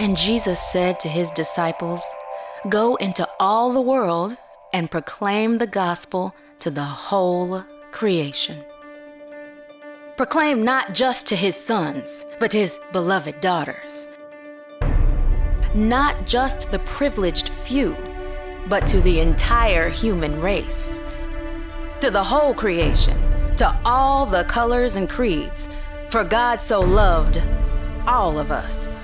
And Jesus said to his disciples, Go into all the world and proclaim the gospel to the whole creation. Proclaim not just to his sons, but his beloved daughters. Not just the privileged few, but to the entire human race. To the whole creation, to all the colors and creeds, for God so loved all of us.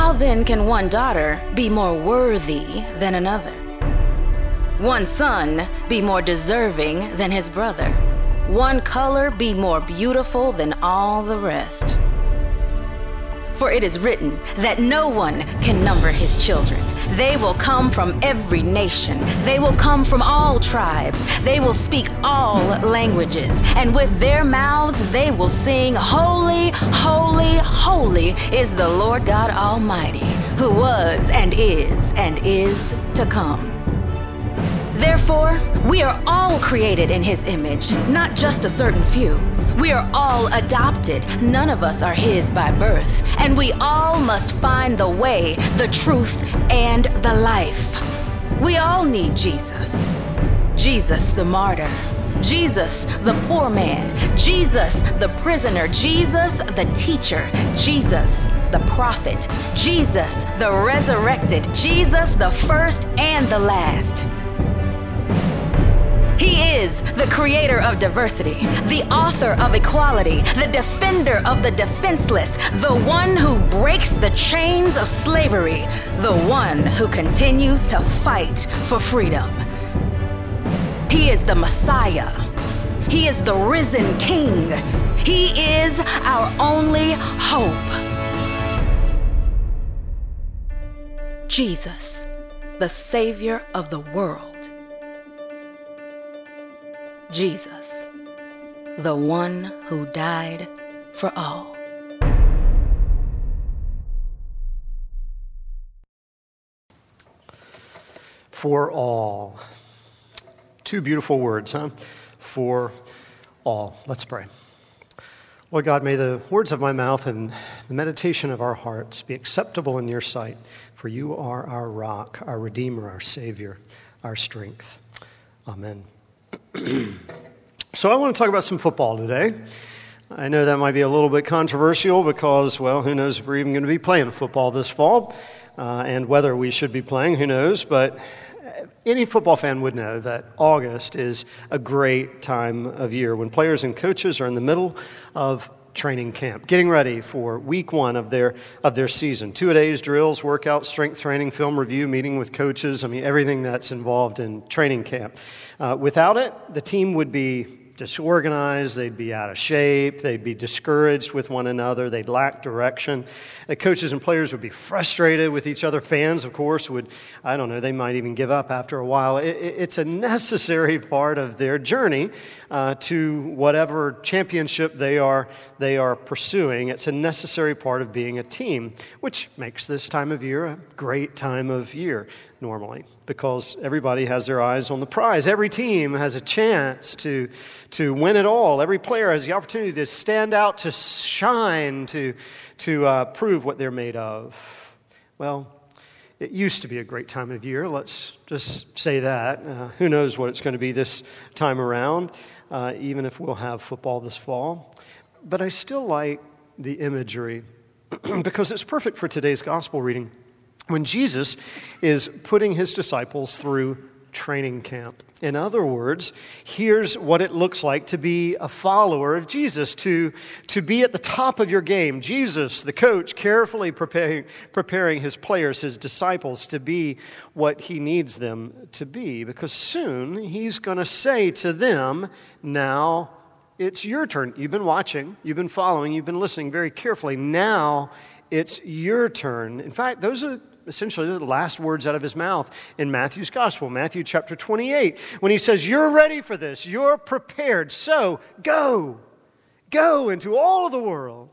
How then can one daughter be more worthy than another? One son be more deserving than his brother? One color be more beautiful than all the rest? For it is written that no one can number his children. They will come from every nation. They will come from all tribes. They will speak all languages. And with their mouths they will sing, Holy, holy, holy is the Lord God Almighty, who was and is and is to come. Therefore, we are all created in His image, not just a certain few. We are all adopted. None of us are His by birth. And we all must find the way, the truth, and the life. We all need Jesus. Jesus, the martyr. Jesus, the poor man. Jesus, the prisoner. Jesus, the teacher. Jesus, the prophet. Jesus, the resurrected. Jesus, the first and the last. He is the creator of diversity, the author of equality, the defender of the defenseless, the one who breaks the chains of slavery, the one who continues to fight for freedom. He is the Messiah. He is the risen King. He is our only hope. Jesus, the Savior of the world. Jesus, the one who died for all. For all. Two beautiful words, huh? For all. Let's pray. Lord God, may the words of my mouth and the meditation of our hearts be acceptable in your sight, for you are our rock, our Redeemer, our Savior, our strength. Amen. so, I want to talk about some football today. I know that might be a little bit controversial because, well, who knows if we're even going to be playing football this fall uh, and whether we should be playing, who knows. But any football fan would know that August is a great time of year when players and coaches are in the middle of training camp, getting ready for week one of their, of their season. Two a days, drills, workouts, strength training, film review, meeting with coaches. I mean, everything that's involved in training camp. Uh, without it, the team would be disorganized, they'd be out of shape, they'd be discouraged with one another, they'd lack direction. The coaches and players would be frustrated with each other. Fans, of course, would, I don't know, they might even give up after a while. It, it's a necessary part of their journey uh, to whatever championship they are, they are pursuing. It's a necessary part of being a team, which makes this time of year a great time of year normally because everybody has their eyes on the prize. Every team has a chance to, to win it all. Every player has the opportunity to stand out, to shine, to, to uh, prove what they're made of. Well, it used to be a great time of year. Let's just say that. Uh, who knows what it's going to be this time around, uh, even if we'll have football this fall. But I still like the imagery because it's perfect for today's gospel reading when Jesus is putting his disciples through training camp. In other words, here's what it looks like to be a follower of Jesus, to, to be at the top of your game. Jesus, the coach, carefully preparing, preparing his players, his disciples, to be what he needs them to be. Because soon he's going to say to them, Now it's your turn. You've been watching, you've been following, you've been listening very carefully. Now it's your turn. In fact, those are essentially the last words out of his mouth in Matthew's gospel, Matthew chapter 28, when he says, You're ready for this, you're prepared, so go, go into all of the world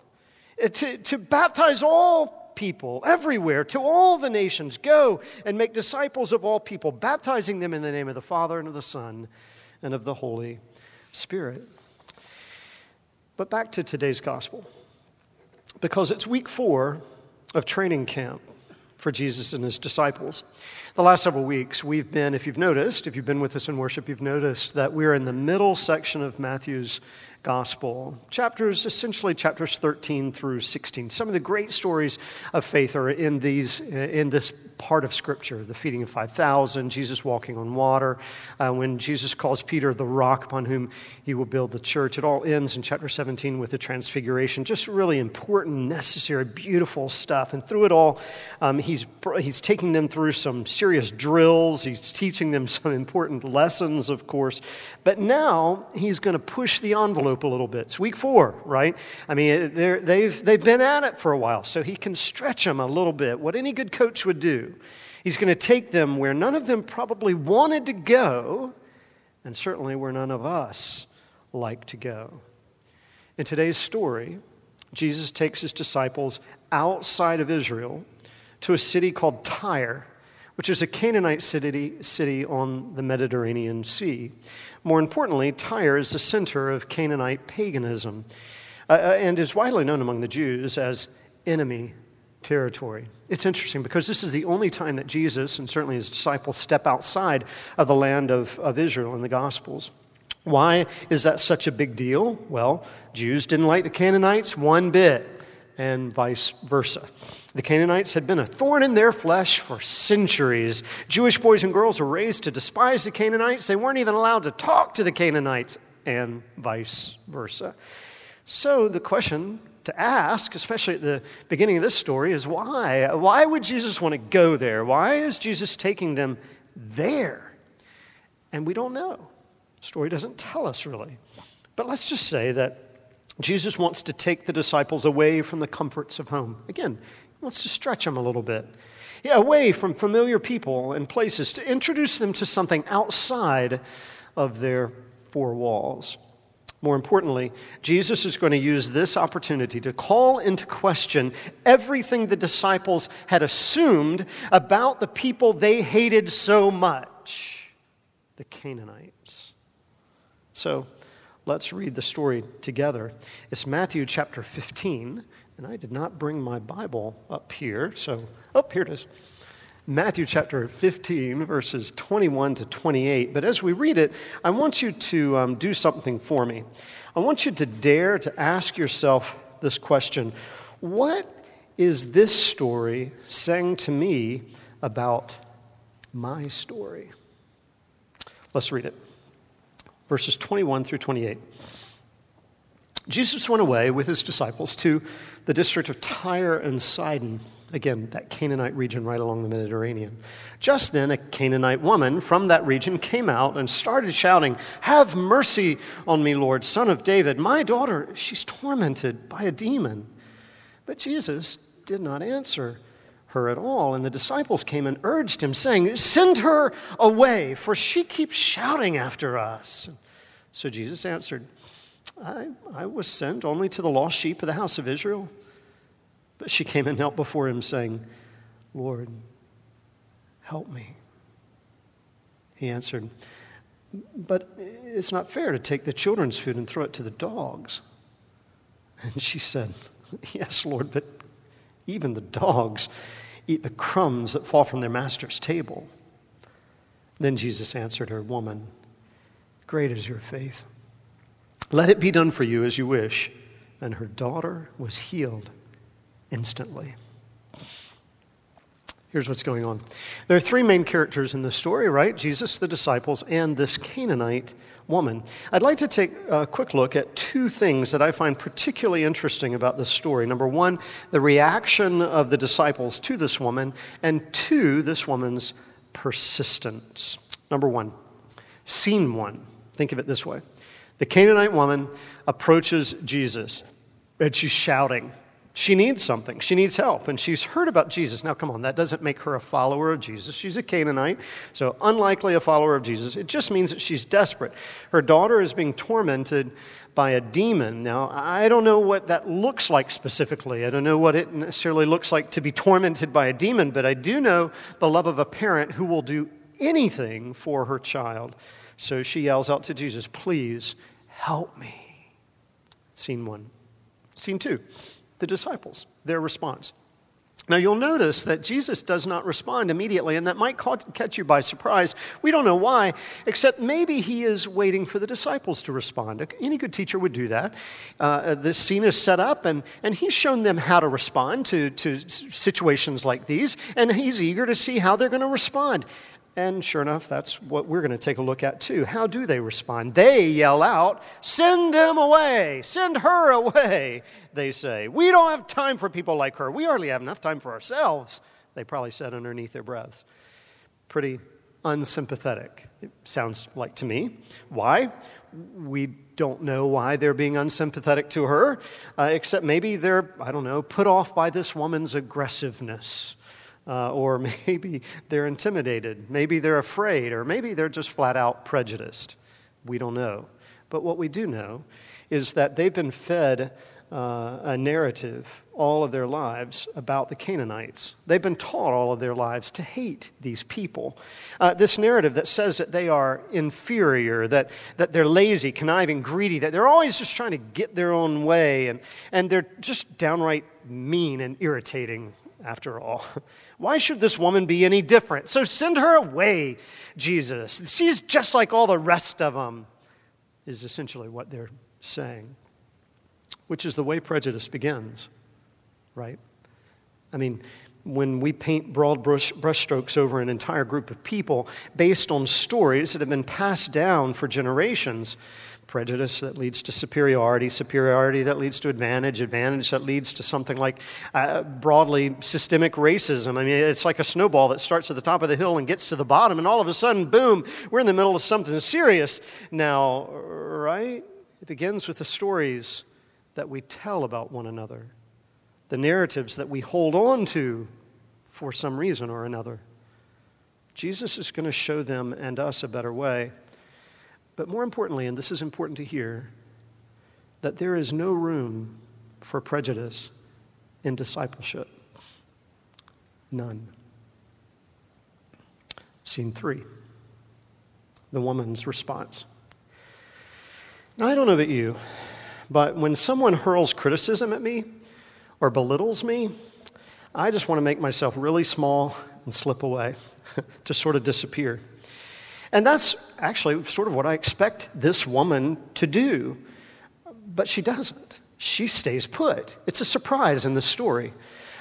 uh, to, to baptize all people everywhere, to all the nations. Go and make disciples of all people, baptizing them in the name of the Father and of the Son and of the Holy Spirit. But back to today's gospel, because it's week four of training camp for Jesus and his disciples. The last several weeks, we've been, if you've noticed, if you've been with us in worship, you've noticed that we're in the middle section of Matthew's gospel. Chapters, essentially chapters 13 through 16. Some of the great stories of faith are in, these, in this part of Scripture the feeding of 5,000, Jesus walking on water, uh, when Jesus calls Peter the rock upon whom he will build the church. It all ends in chapter 17 with the transfiguration. Just really important, necessary, beautiful stuff. And through it all, um, he's, he's taking them through some serious drills, he's teaching them some important lessons, of course. But now he's going to push the envelope a little bit. It's week four, right? I mean, they've, they've been at it for a while, so he can stretch them a little bit, what any good coach would do. He's going to take them where none of them probably wanted to go, and certainly where none of us like to go. In today's story, Jesus takes his disciples outside of Israel to a city called Tyre, which is a Canaanite city, city on the Mediterranean Sea. More importantly, Tyre is the center of Canaanite paganism uh, uh and is widely known among the Jews as enemy territory. It's interesting because this is the only time that Jesus and certainly his disciples step outside of the land of, of Israel in the Gospels. Why is that such a big deal? Well, Jews didn't like the Canaanites one bit, and vice versa. The Canaanites had been a thorn in their flesh for centuries. Jewish boys and girls were raised to despise the Canaanites. They weren't even allowed to talk to the Canaanites, and vice versa. So the question to ask, especially at the beginning of this story, is why? Why would Jesus want to go there? Why is Jesus taking them there? And we don't know. The story doesn't tell us really. But let's just say that Jesus wants to take the disciples away from the comforts of home. Again, he wants to stretch them a little bit. Yeah, away from familiar people and places to introduce them to something outside of their four walls. More importantly, Jesus is going to use this opportunity to call into question everything the disciples had assumed about the people they hated so much the Canaanites. So let's read the story together. It's Matthew chapter 15, and I did not bring my Bible up here, so, oh, here it is. Matthew chapter 15, verses 21 to 28. But as we read it, I want you to um, do something for me. I want you to dare to ask yourself this question What is this story saying to me about my story? Let's read it. Verses 21 through 28. Jesus went away with his disciples to the district of Tyre and Sidon Again, that Canaanite region right along the Mediterranean. Just then, a Canaanite woman from that region came out and started shouting, Have mercy on me, Lord, son of David. My daughter, she's tormented by a demon. But Jesus did not answer her at all. And the disciples came and urged him, saying, Send her away, for she keeps shouting after us. So Jesus answered, I, I was sent only to the lost sheep of the house of Israel. But she came and knelt before him, saying, Lord, help me. He answered, But it's not fair to take the children's food and throw it to the dogs. And she said, Yes, Lord, but even the dogs eat the crumbs that fall from their master's table. Then Jesus answered her, Woman, great is your faith. Let it be done for you as you wish. And her daughter was healed instantly. Here's what's going on. There are three main characters in the story, right? Jesus, the disciples, and this Canaanite woman. I'd like to take a quick look at two things that I find particularly interesting about this story. Number one, the reaction of the disciples to this woman, and two, this woman's persistence. Number one, scene one. Think of it this way the Canaanite woman approaches Jesus, and she's shouting. She needs something. She needs help. And she's heard about Jesus. Now, come on, that doesn't make her a follower of Jesus. She's a Canaanite, so unlikely a follower of Jesus. It just means that she's desperate. Her daughter is being tormented by a demon. Now, I don't know what that looks like specifically. I don't know what it necessarily looks like to be tormented by a demon, but I do know the love of a parent who will do anything for her child. So she yells out to Jesus, Please help me. Scene one. Scene two the disciples, their response. Now, you'll notice that Jesus does not respond immediately, and that might catch you by surprise. We don't know why, except maybe he is waiting for the disciples to respond. Any good teacher would do that. Uh, this scene is set up, and, and he's shown them how to respond to, to situations like these, and he's eager to see how they're going to respond. And sure enough, that's what we're going to take a look at too. How do they respond? They yell out, Send them away! Send her away! They say, We don't have time for people like her. We hardly have enough time for ourselves, they probably said underneath their breaths. Pretty unsympathetic, it sounds like to me. Why? We don't know why they're being unsympathetic to her, uh, except maybe they're, I don't know, put off by this woman's aggressiveness uh, or maybe they're intimidated, maybe they're afraid, or maybe they're just flat out prejudiced. We don't know. But what we do know is that they've been fed uh, a narrative all of their lives about the Canaanites. They've been taught all of their lives to hate these people. Uh, this narrative that says that they are inferior, that, that they're lazy, conniving, greedy, that they're always just trying to get their own way, and, and they're just downright mean and irritating after all. Why should this woman be any different? So send her away, Jesus. She's just like all the rest of them, is essentially what they're saying, which is the way prejudice begins, right? I mean, when we paint broad brush, brushstrokes over an entire group of people based on stories that have been passed down for generations, prejudice that leads to superiority, superiority that leads to advantage, advantage that leads to something like uh, broadly systemic racism. I mean, it's like a snowball that starts at the top of the hill and gets to the bottom, and all of a sudden, boom, we're in the middle of something serious now, right? It begins with the stories that we tell about one another, the narratives that we hold on to for some reason or another. Jesus is going to show them and us a better way. But more importantly, and this is important to hear, that there is no room for prejudice in discipleship. None. Scene three the woman's response. Now, I don't know about you, but when someone hurls criticism at me or belittles me, I just want to make myself really small and slip away, just sort of disappear. And that's actually sort of what I expect this woman to do. But she doesn't. She stays put. It's a surprise in the story.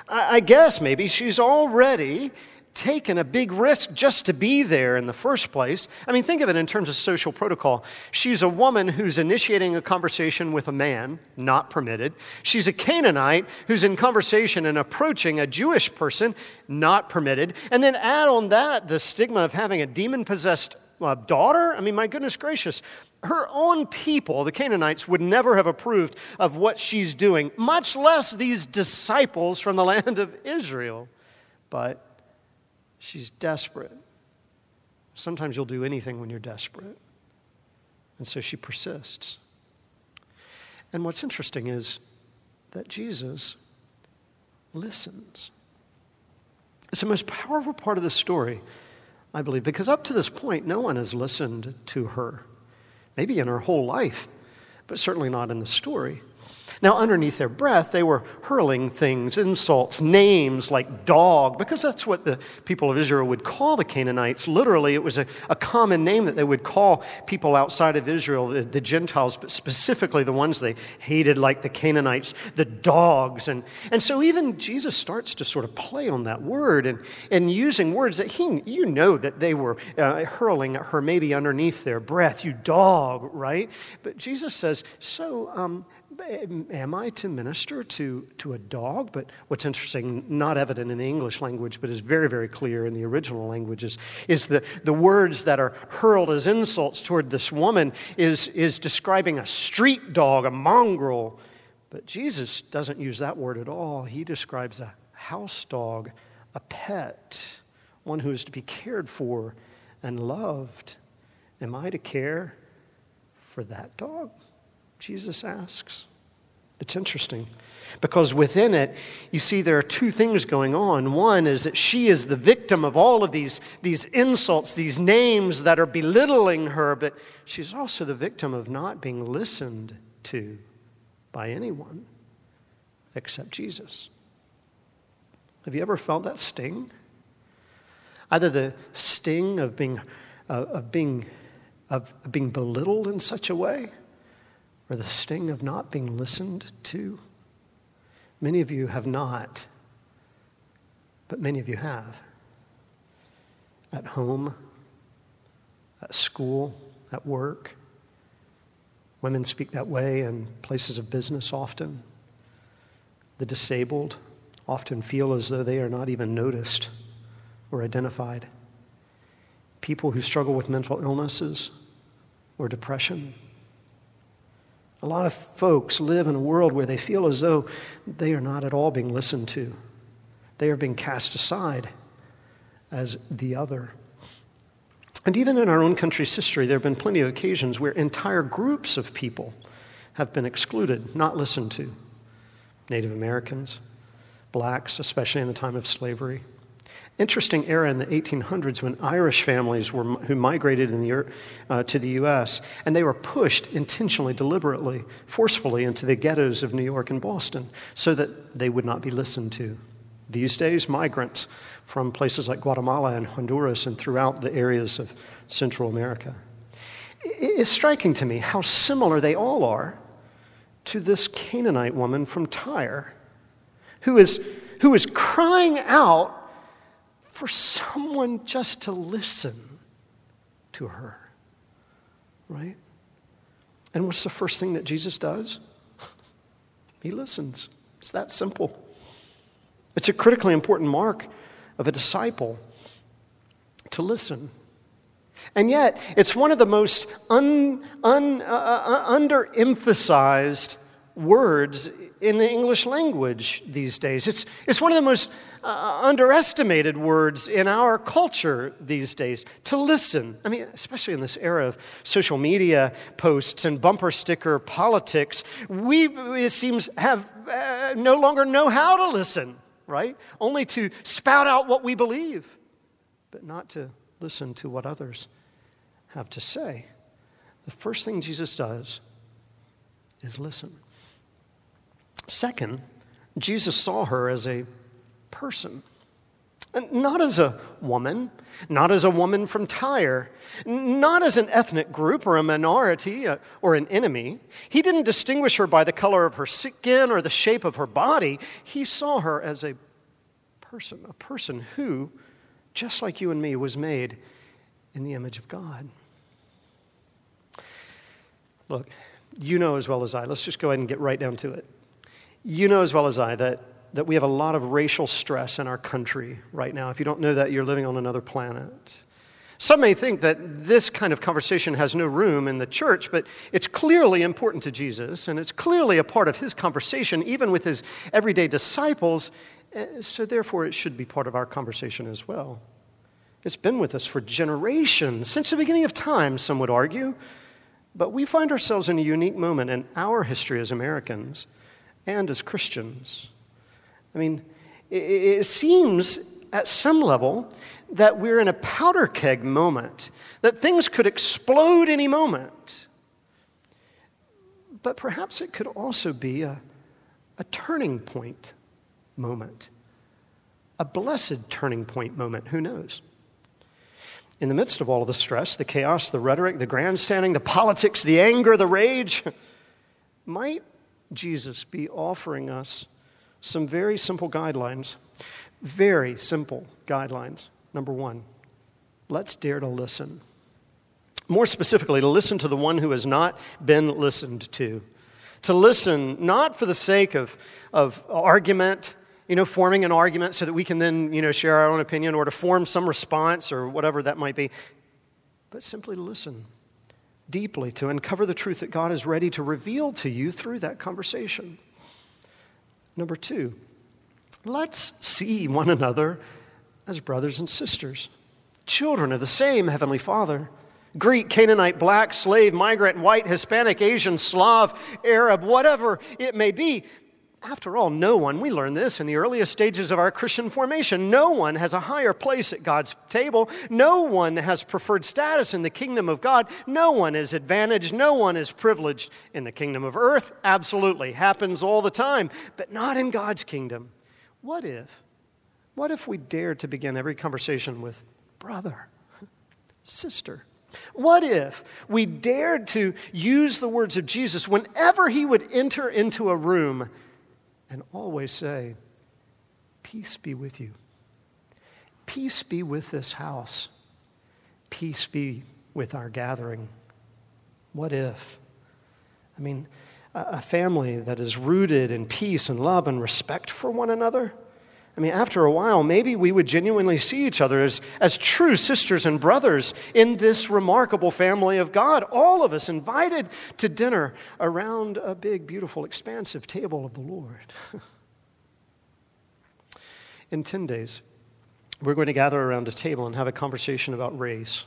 I guess maybe she's already taken a big risk just to be there in the first place. I mean, think of it in terms of social protocol. She's a woman who's initiating a conversation with a man, not permitted. She's a Canaanite who's in conversation and approaching a Jewish person, not permitted. And then add on that the stigma of having a demon possessed uh, daughter. I mean, my goodness gracious. Her own people, the Canaanites, would never have approved of what she's doing, much less these disciples from the land of Israel. But She's desperate. Sometimes you'll do anything when you're desperate. And so she persists. And what's interesting is that Jesus listens. It's the most powerful part of the story, I believe, because up to this point, no one has listened to her. Maybe in her whole life, but certainly not in the story. Now, underneath their breath, they were hurling things, insults, names like dog, because that's what the people of Israel would call the Canaanites. Literally, it was a, a common name that they would call people outside of Israel, the, the, Gentiles, but specifically the ones they hated, like the Canaanites, the dogs. And, and so even Jesus starts to sort of play on that word and, and using words that he, you know that they were uh, hurling at her maybe underneath their breath, you dog, right? But Jesus says, So, um, am I to minister to, to a dog? But what's interesting, not evident in the English language, but is very, very clear in the original languages, is that the words that are hurled as insults toward this woman is, is describing a street dog, a mongrel. But Jesus doesn't use that word at all. He describes a house dog, a pet, one who is to be cared for and loved. Am I to care for that dog? Jesus asks. It's interesting because within it, you see there are two things going on. One is that she is the victim of all of these, these insults, these names that are belittling her, but she's also the victim of not being listened to by anyone except Jesus. Have you ever felt that sting? Either the sting of being, uh, of being, of being belittled in such a way, or the sting of not being listened to. Many of you have not, but many of you have. At home, at school, at work. Women speak that way in places of business often. The disabled often feel as though they are not even noticed or identified. People who struggle with mental illnesses or depression. A lot of folks live in a world where they feel as though they are not at all being listened to. They are being cast aside as the other. And even in our own country's history, there have been plenty of occasions where entire groups of people have been excluded, not listened to. Native Americans, blacks, especially in the time of slavery. Interesting era in the 1800s when Irish families were, who migrated the, uh, to the U.S., and they were pushed intentionally, deliberately, forcefully into the ghettos of New York and Boston so that they would not be listened to. These days, migrants from places like Guatemala and Honduras and throughout the areas of Central America. It's striking to me how similar they all are to this Canaanite woman from Tyre who is, who is crying out for someone just to listen to her, right? And what's the first thing that Jesus does? He listens. It's that simple. It's a critically important mark of a disciple to listen. And yet, it's one of the most un, un, uh, uh, underemphasized words in the English language these days. It's, it's one of the most uh, underestimated words in our culture these days to listen. I mean, especially in this era of social media posts and bumper sticker politics, we, it seems, have uh, no longer know how to listen, right? Only to spout out what we believe, but not to listen to what others have to say. The first thing Jesus does is listen. Second, Jesus saw her as a person. Not as a woman, not as a woman from Tyre, not as an ethnic group or a minority uh, or an enemy. He didn't distinguish her by the color of her skin or the shape of her body. He saw her as a person, a person who, just like you and me, was made in the image of God. Look, you know as well as I, let's just go ahead and get right down to it. You know as well as I that, that we have a lot of racial stress in our country right now. If you don't know that, you're living on another planet. Some may think that this kind of conversation has no room in the church, but it's clearly important to Jesus, and it's clearly a part of his conversation, even with his everyday disciples, eh, so therefore it should be part of our conversation as well. It's been with us for generations, since the beginning of time, some would argue, but we find ourselves in a unique moment in our history as Americans and as Christians. I mean, it, seems at some level that we're in a powder keg moment, that things could explode any moment. But perhaps it could also be a, a turning point moment, a blessed turning point moment, who knows? In the midst of all of the stress, the chaos, the rhetoric, the grandstanding, the politics, the anger, the rage, might Jesus be offering us some very simple guidelines. Very simple guidelines. Number one, let's dare to listen. More specifically, to listen to the one who has not been listened to. To listen not for the sake of, of argument, you know, forming an argument so that we can then, you know, share our own opinion or to form some response or whatever that might be, but simply to listen deeply to uncover the truth that God is ready to reveal to you through that conversation. Number two, let's see one another as brothers and sisters, children of the same Heavenly Father. Greek, Canaanite, black, slave, migrant, white, Hispanic, Asian, Slav, Arab, whatever it may be, after all, no one, we learned this in the earliest stages of our Christian formation, no one has a higher place at God's table. No one has preferred status in the kingdom of God. No one is advantaged. No one is privileged in the kingdom of earth. Absolutely. Happens all the time, but not in God's kingdom. What if What if we dared to begin every conversation with brother, sister? What if we dared to use the words of Jesus whenever he would enter into a room and always say, Peace be with you. Peace be with this house. Peace be with our gathering. What if? I mean, a family that is rooted in peace and love and respect for one another. I mean, after a while, maybe we would genuinely see each other as, as true sisters and brothers in this remarkable family of God. All of us invited to dinner around a big, beautiful, expansive table of the Lord. in 10 days, we're going to gather around a table and have a conversation about race.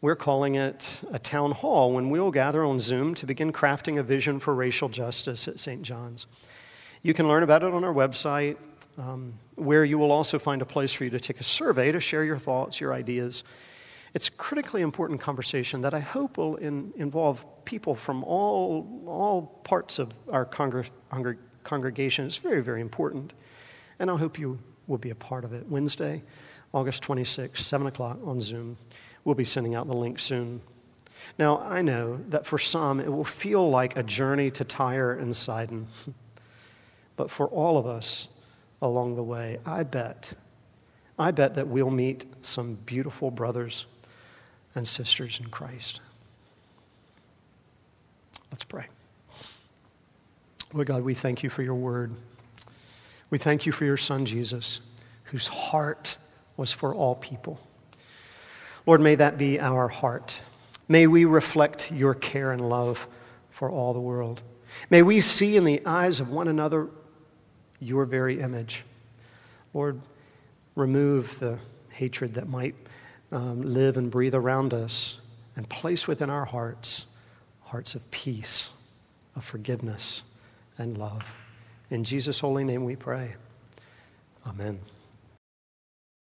We're calling it a town hall when we'll gather on Zoom to begin crafting a vision for racial justice at St. John's. You can learn about it on our website, um, where you will also find a place for you to take a survey to share your thoughts, your ideas. It's a critically important conversation that I hope will in, involve people from all, all parts of our congr- congregation. It's very, very important. And I hope you will be a part of it. Wednesday, August 26, 7 o'clock on Zoom. We'll be sending out the link soon. Now, I know that for some it will feel like a journey to Tyre and Sidon. but for all of us along the way, I bet, I bet that we'll meet some beautiful brothers and sisters in Christ. Let's pray. Lord God, we thank you for your word. We thank you for your son, Jesus, whose heart was for all people. Lord, may that be our heart. May we reflect your care and love for all the world. May we see in the eyes of one another your very image. Lord, remove the hatred that might um, live and breathe around us and place within our hearts hearts of peace, of forgiveness, and love. In Jesus' holy name we pray. Amen.